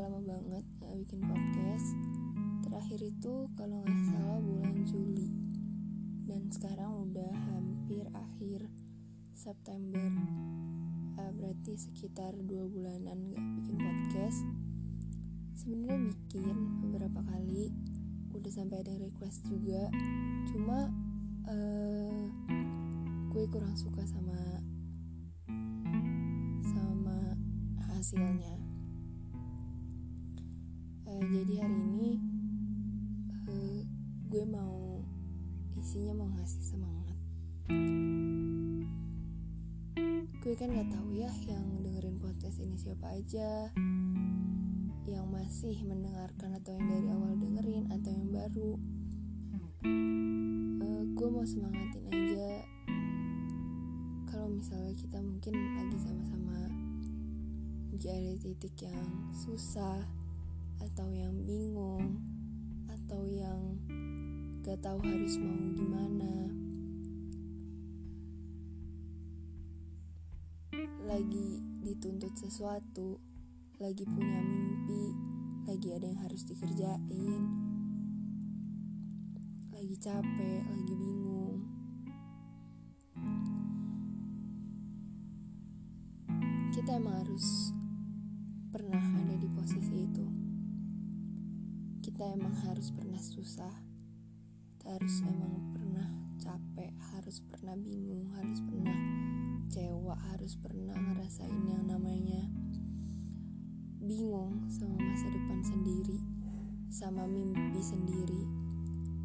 lama banget gak bikin podcast. Terakhir itu kalau nggak salah bulan Juli. Dan sekarang udah hampir akhir September. Uh, Berarti sekitar dua bulanan gak bikin podcast. Sebenarnya bikin beberapa kali Udah sampai ada request juga. Cuma uh, gue kurang suka sama sama hasilnya uh, jadi hari ini uh, gue mau isinya mau ngasih semangat. Gue kan nggak tahu ya yang dengerin podcast ini siapa aja yang masih mendengarkan atau yang dari awal dengerin atau yang baru. Uh, gue mau semangatin aja. Kalau misalnya kita mungkin lagi sama-sama di ada titik yang susah atau yang bingung. Atau yang gak tahu harus mau gimana. Lagi dituntut sesuatu. Lagi punya mimpi. Lagi ada yang harus dikerjain. Lagi capek lagi bingung. Kita emang harus harus pernah susah harus emang pernah capek harus pernah bingung harus pernah kecewa harus pernah ngerasain yang namanya bingung sama masa depan sendiri sama mimpi sendiri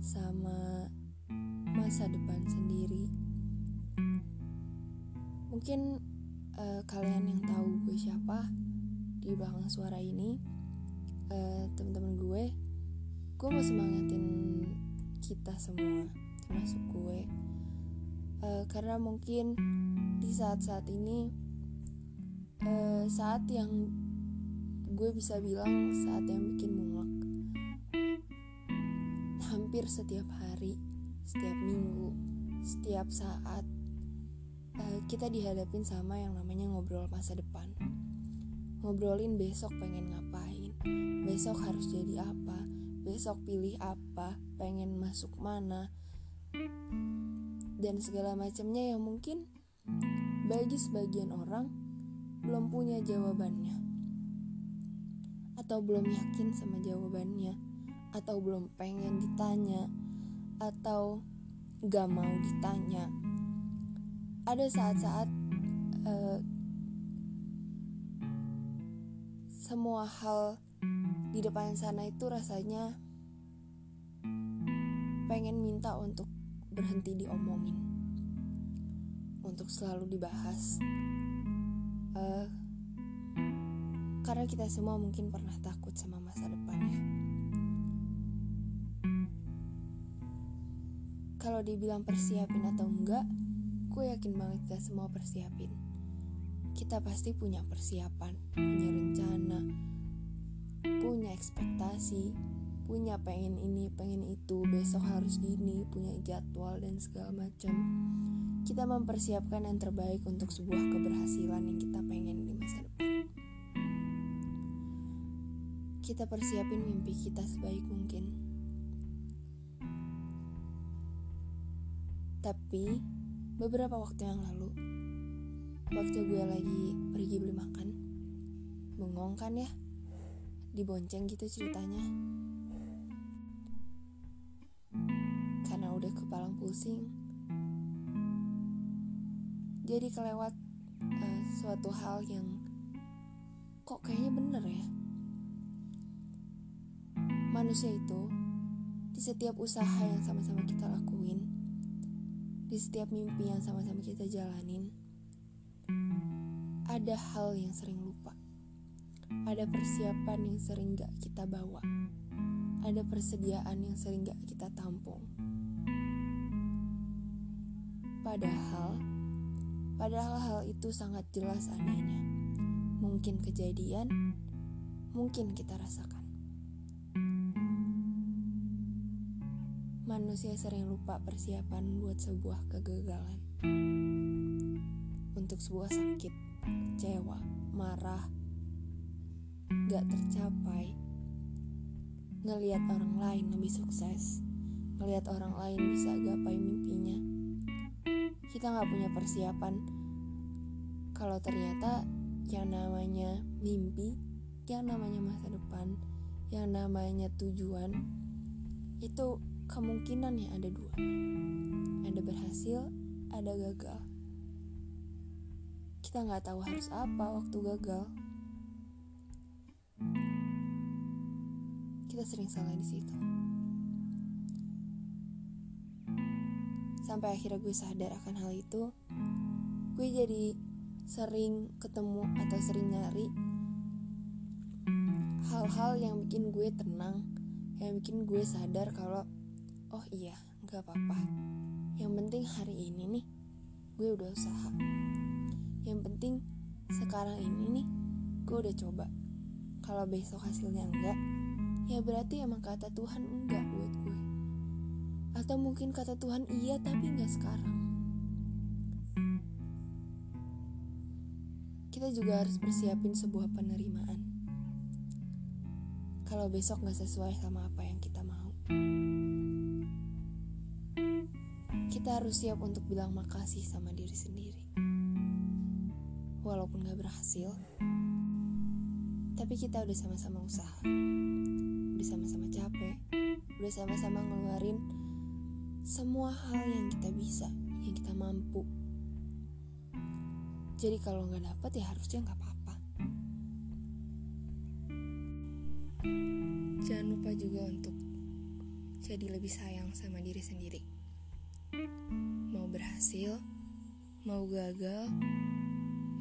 sama masa depan sendiri. Mungkin uh, kalian yang tahu gue siapa di belakang suara ini uh, teman-teman gue gue mau semangatin kita semua termasuk gue. Uh, karena mungkin di saat-saat ini uh, saat yang gue bisa bilang saat yang bikin muak. Hampir setiap hari setiap minggu setiap saat uh, kita dihadapin sama yang namanya ngobrol masa depan. Ngobrolin besok pengen ngapain besok harus jadi apa besok pilih apa, pengen masuk mana, dan segala macamnya yang mungkin bagi sebagian orang belum punya jawabannya, atau belum yakin sama jawabannya, atau belum pengen ditanya, atau gak mau ditanya. Ada saat-saat uh, semua hal di depan sana itu rasanya pengen minta untuk berhenti diomongin, untuk selalu dibahas. Uh, karena kita semua mungkin pernah takut sama masa depannya. Kalau dibilang persiapin atau enggak, gue yakin banget kita semua persiapin. Kita pasti punya persiapan, punya rencana, ekspektasi, punya pengen ini, pengen itu, besok harus gini, punya jadwal dan segala macam. Kita mempersiapkan yang terbaik untuk sebuah keberhasilan yang kita pengen di masa depan. Kita persiapin mimpi kita sebaik mungkin. Tapi beberapa waktu yang lalu, waktu gue lagi pergi beli makan, bengong kan ya? Dibonceng gitu ceritanya. Karena udah kepalang pusing. Jadi kelewat uh, suatu hal yang kok kayaknya bener ya. Manusia itu di setiap usaha yang sama-sama kita lakuin di setiap mimpi yang sama-sama kita jalanin ada hal yang sering ada persiapan yang sering gak kita bawa, ada persediaan yang sering gak kita tampung. Padahal, padahal hal itu sangat jelas adanya. Mungkin kejadian, mungkin kita rasakan. Manusia sering lupa persiapan buat sebuah kegagalan. Untuk sebuah sakit, kecewa, marah, gak tercapai. Ngelihat orang lain lebih sukses. Ngelihat orang lain bisa gapai mimpinya. Kita nggak punya persiapan. Kalau ternyata yang namanya mimpi yang namanya masa depan yang namanya tujuan itu kemungkinan yang ada dua. Ada berhasil ada gagal. Kita nggak tahu harus apa waktu gagal kita sering salah di situ. Sampai akhirnya gue sadar akan hal itu gue jadi sering ketemu atau sering nyari hal-hal yang bikin gue tenang yang bikin gue sadar kalau oh iya nggak apa-apa. Yang penting hari ini nih gue udah usaha. Yang penting sekarang ini nih gue udah coba. Kalau besok hasilnya enggak ya berarti emang kata Tuhan enggak buat gue. Atau mungkin kata Tuhan iya tapi enggak sekarang. Kita juga harus persiapin sebuah penerimaan. Kalau besok nggak sesuai sama apa yang kita mau. Kita harus siap untuk bilang makasih sama diri sendiri. Walaupun gak berhasil tapi kita udah sama-sama usaha sama-sama capek udah sama-sama ngeluarin semua hal yang kita bisa yang kita mampu. Jadi kalau nggak dapet ya harusnya nggak apa-apa. Jangan lupa juga untuk jadi lebih sayang sama diri sendiri. Mau berhasil mau gagal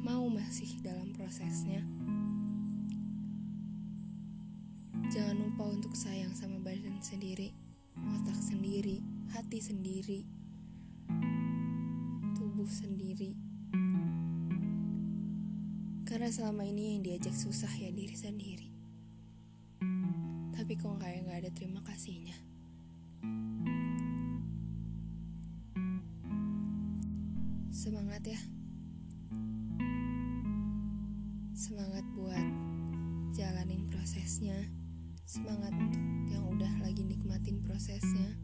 mau masih dalam untuk sayang sama badan sendiri, otak sendiri, hati sendiri, tubuh sendiri. Karena selama ini yang diajak susah ya diri sendiri. Tapi kok kayak gak ada terima kasihnya. Semangat ya. semangat buat jalanin prosesnya semangat yang udah lagi nikmatin prosesnya.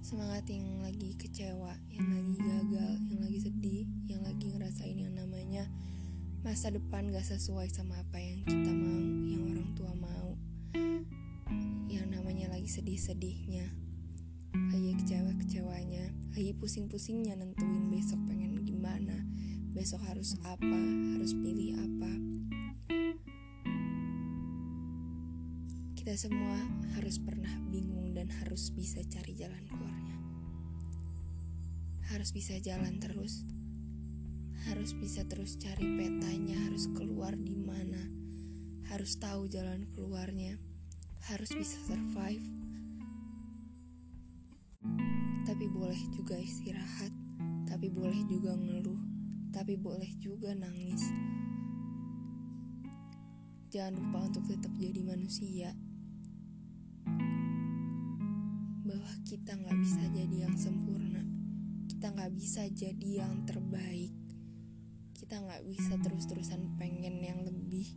Semangat yang lagi kecewa yang lagi gagal yang lagi sedih yang lagi ngerasain yang namanya masa depan gak sesuai sama apa yang kita mau yang orang tua mau. Yang namanya lagi sedih-sedihnya lagi kecewa-kecewanya lagi pusing-pusingnya nentuin besok pengen gimana besok harus apa harus pilih apa Kita semua harus pernah bingung dan harus bisa cari jalan keluarnya. Harus bisa jalan terus. Harus bisa terus cari petanya, harus keluar di mana. Harus tahu jalan keluarnya. Harus bisa survive. Tapi boleh juga istirahat, tapi boleh juga ngeluh, tapi boleh juga nangis. Jangan lupa untuk tetap jadi manusia kita nggak bisa jadi yang sempurna. Kita nggak bisa jadi yang terbaik. Kita nggak bisa terus-terusan pengen yang lebih.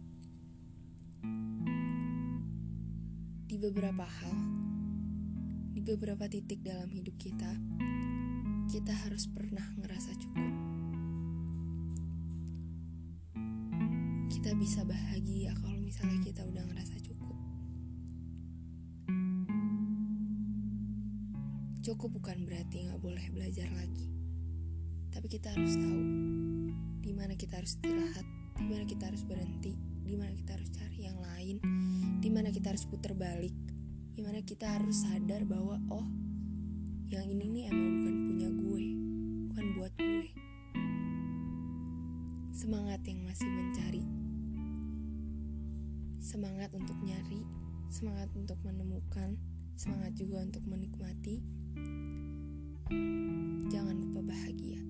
Di beberapa hal di beberapa titik dalam hidup kita kita harus pernah ngerasa cukup. Kita bisa bahagia kalau misalnya kita udah ngerasa cukup Cukup bukan berarti nggak boleh belajar lagi. Tapi kita harus tahu di mana kita harus istirahat, di mana kita harus berhenti, di mana kita harus cari yang lain, di mana kita harus putar balik, di mana kita harus sadar bahwa oh, yang ini nih emang bukan punya gue, bukan buat gue. Semangat yang masih mencari, semangat untuk nyari, semangat untuk menemukan, semangat juga untuk menikmati Jangan lupa bahagia.